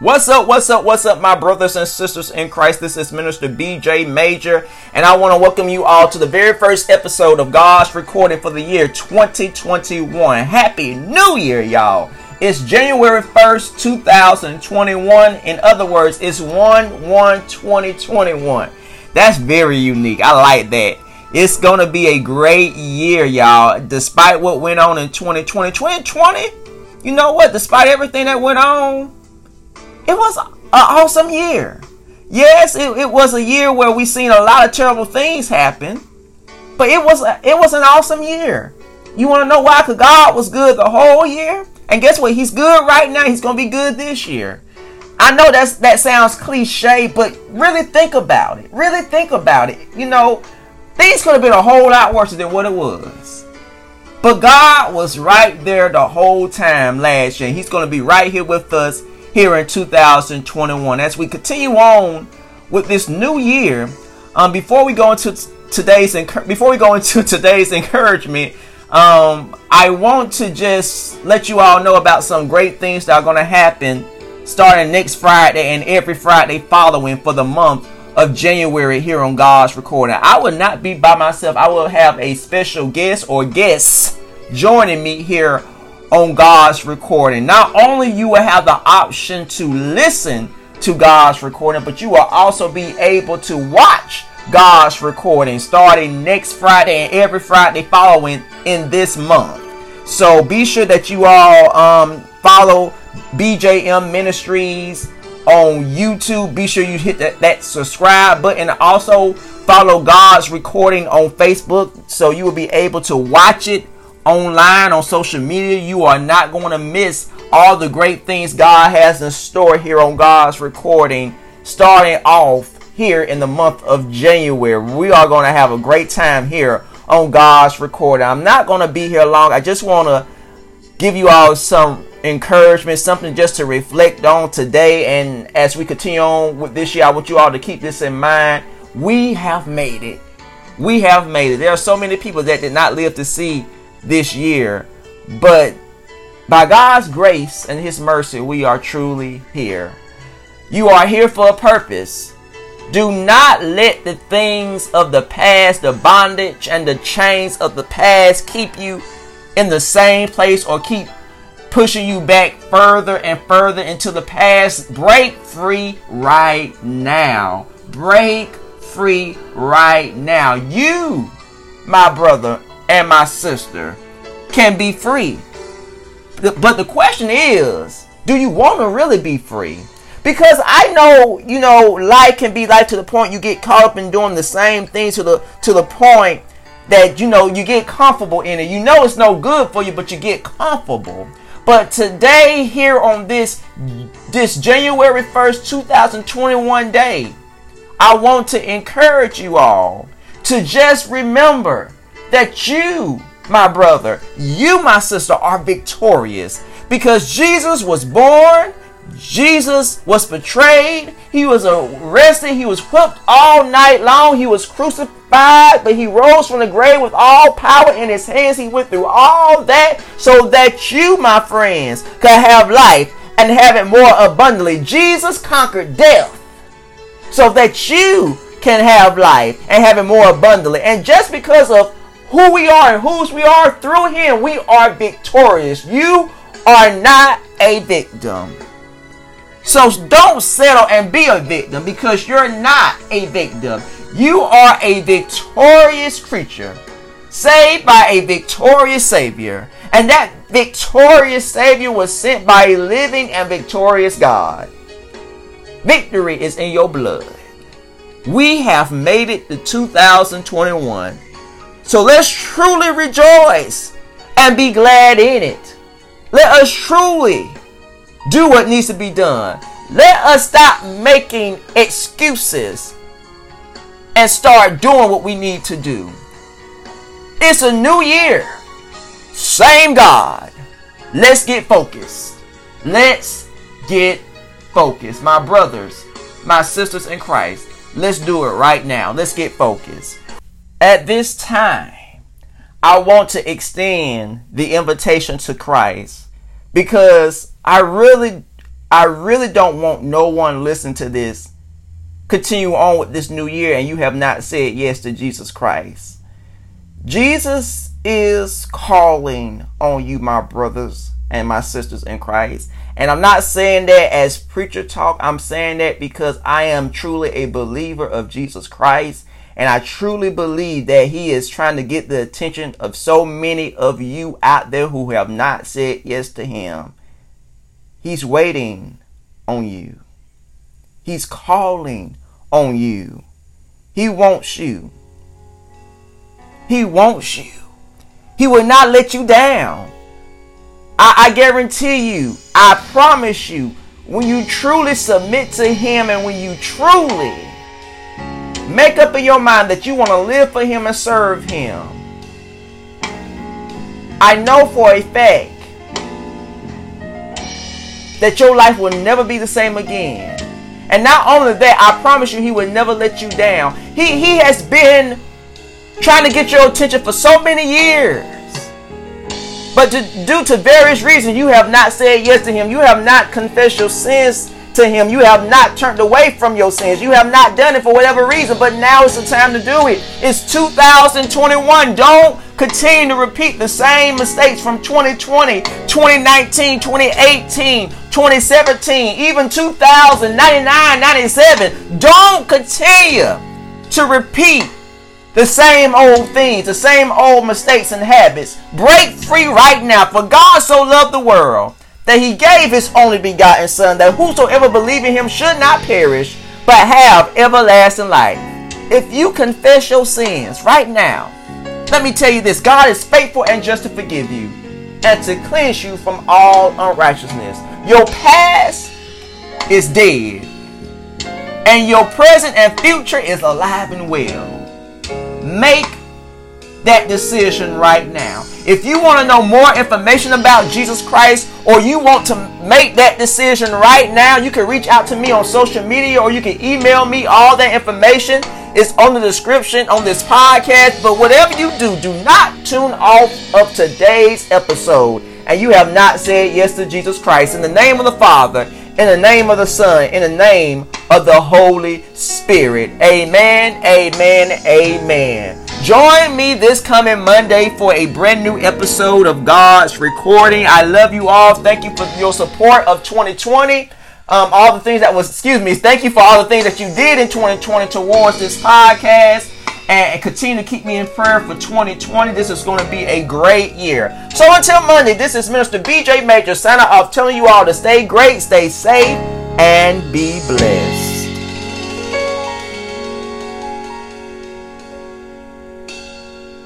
What's up, what's up, what's up, my brothers and sisters in Christ? This is Minister BJ Major, and I want to welcome you all to the very first episode of God's recording for the year 2021. Happy New Year, y'all! It's January 1st, 2021. In other words, it's 1 1 2021. That's very unique. I like that. It's going to be a great year, y'all. Despite what went on in 2020, 2020, you know what? Despite everything that went on, it was an awesome year. Yes, it, it was a year where we seen a lot of terrible things happen, but it was a, it was an awesome year. You want to know why? Because God was good the whole year, and guess what? He's good right now. He's gonna be good this year. I know that's that sounds cliche, but really think about it. Really think about it. You know, things could have been a whole lot worse than what it was. But God was right there the whole time last year. He's going to be right here with us here in 2021 as we continue on with this new year. Um, before we go into today's before we go into today's encouragement, um, I want to just let you all know about some great things that are going to happen starting next Friday and every Friday following for the month of January here on God's Recording. I will not be by myself. I will have a special guest or guests joining me here on God's recording. Not only you will have the option to listen to God's recording, but you will also be able to watch God's recording starting next Friday and every Friday following in this month. So be sure that you all um, follow BJM Ministries on YouTube. Be sure you hit that, that subscribe button. Also follow God's recording on Facebook so you will be able to watch it online on social media. You are not going to miss all the great things God has in store here on God's recording, starting off here in the month of January. We are going to have a great time here on God's recording. I'm not going to be here long. I just want to give you all some encouragement, something just to reflect on today. And as we continue on with this year, I want you all to keep this in mind. We have made it. We have made it. There are so many people that did not live to see this year. But by God's grace and His mercy, we are truly here. You are here for a purpose. Do not let the things of the past, the bondage and the chains of the past keep you in the same place or keep pushing you back further and further into the past. Break free right now. Break free right now. You, my brother and my sister can be free. But the question is, do you want to really be free? Because I know, you know, life can be life to the point you get caught up in doing the same things to the to the point that you know you get comfortable in it. You know it's no good for you, but you get comfortable. But today, here on this this January 1st, 2021 day, I want to encourage you all to just remember that you, my brother, you, my sister, are victorious because Jesus was born. Jesus was betrayed. He was arrested. He was whipped all night long. He was crucified, but he rose from the grave with all power in his hands. He went through all that so that you, my friends, could have life and have it more abundantly. Jesus conquered death so that you can have life and have it more abundantly. And just because of who we are and whose we are through Him, we are victorious. You are not a victim. So don't settle and be a victim because you're not a victim. You are a victorious creature, saved by a victorious Savior. And that victorious Savior was sent by a living and victorious God. Victory is in your blood. We have made it to 2021. So let's truly rejoice and be glad in it. Let us truly do what needs to be done. Let us stop making excuses and start doing what we need to do. It's a new year. Same God. Let's get focused. Let's get focused. My brothers, my sisters in Christ, let's do it right now. Let's get focused. At this time, I want to extend the invitation to Christ because I really I really don't want no one listen to this. Continue on with this new year and you have not said yes to Jesus Christ. Jesus is calling on you, my brothers and my sisters in Christ. And I'm not saying that as preacher talk. I'm saying that because I am truly a believer of Jesus Christ. And I truly believe that he is trying to get the attention of so many of you out there who have not said yes to him. He's waiting on you. He's calling on you. He wants you. He wants you. He will not let you down. I, I guarantee you, I promise you, when you truly submit to Him and when you truly make up in your mind that you want to live for Him and serve Him, I know for a fact that your life will never be the same again. And not only that, I promise you, He will never let you down. He, he has been trying to get your attention for so many years. But to, due to various reasons, you have not said yes to Him. You have not confessed your sins to Him. You have not turned away from your sins. You have not done it for whatever reason. But now is the time to do it. It's 2021. Don't continue to repeat the same mistakes from 2020, 2019, 2018, 2017, even 2099, 97. Don't continue to repeat the same old things, the same old mistakes and habits. Break free right now. For God so loved the world that he gave his only begotten Son, that whosoever believe in him should not perish, but have everlasting life. If you confess your sins right now, let me tell you this God is faithful and just to forgive you and to cleanse you from all unrighteousness. Your past is dead, and your present and future is alive and well. Make that decision right now. If you want to know more information about Jesus Christ or you want to make that decision right now, you can reach out to me on social media or you can email me. All that information is on the description on this podcast. But whatever you do, do not tune off of today's episode. And you have not said yes to Jesus Christ. In the name of the Father, in the name of the Son, in the name of the Holy Spirit. Amen, amen, amen. Join me this coming Monday for a brand new episode of God's Recording. I love you all. Thank you for your support of 2020. Um, all the things that was, excuse me, thank you for all the things that you did in 2020 towards this podcast. And continue to keep me in prayer for 2020. This is going to be a great year. So until Monday, this is Minister BJ Major signing off, telling you all to stay great, stay safe, and be blessed.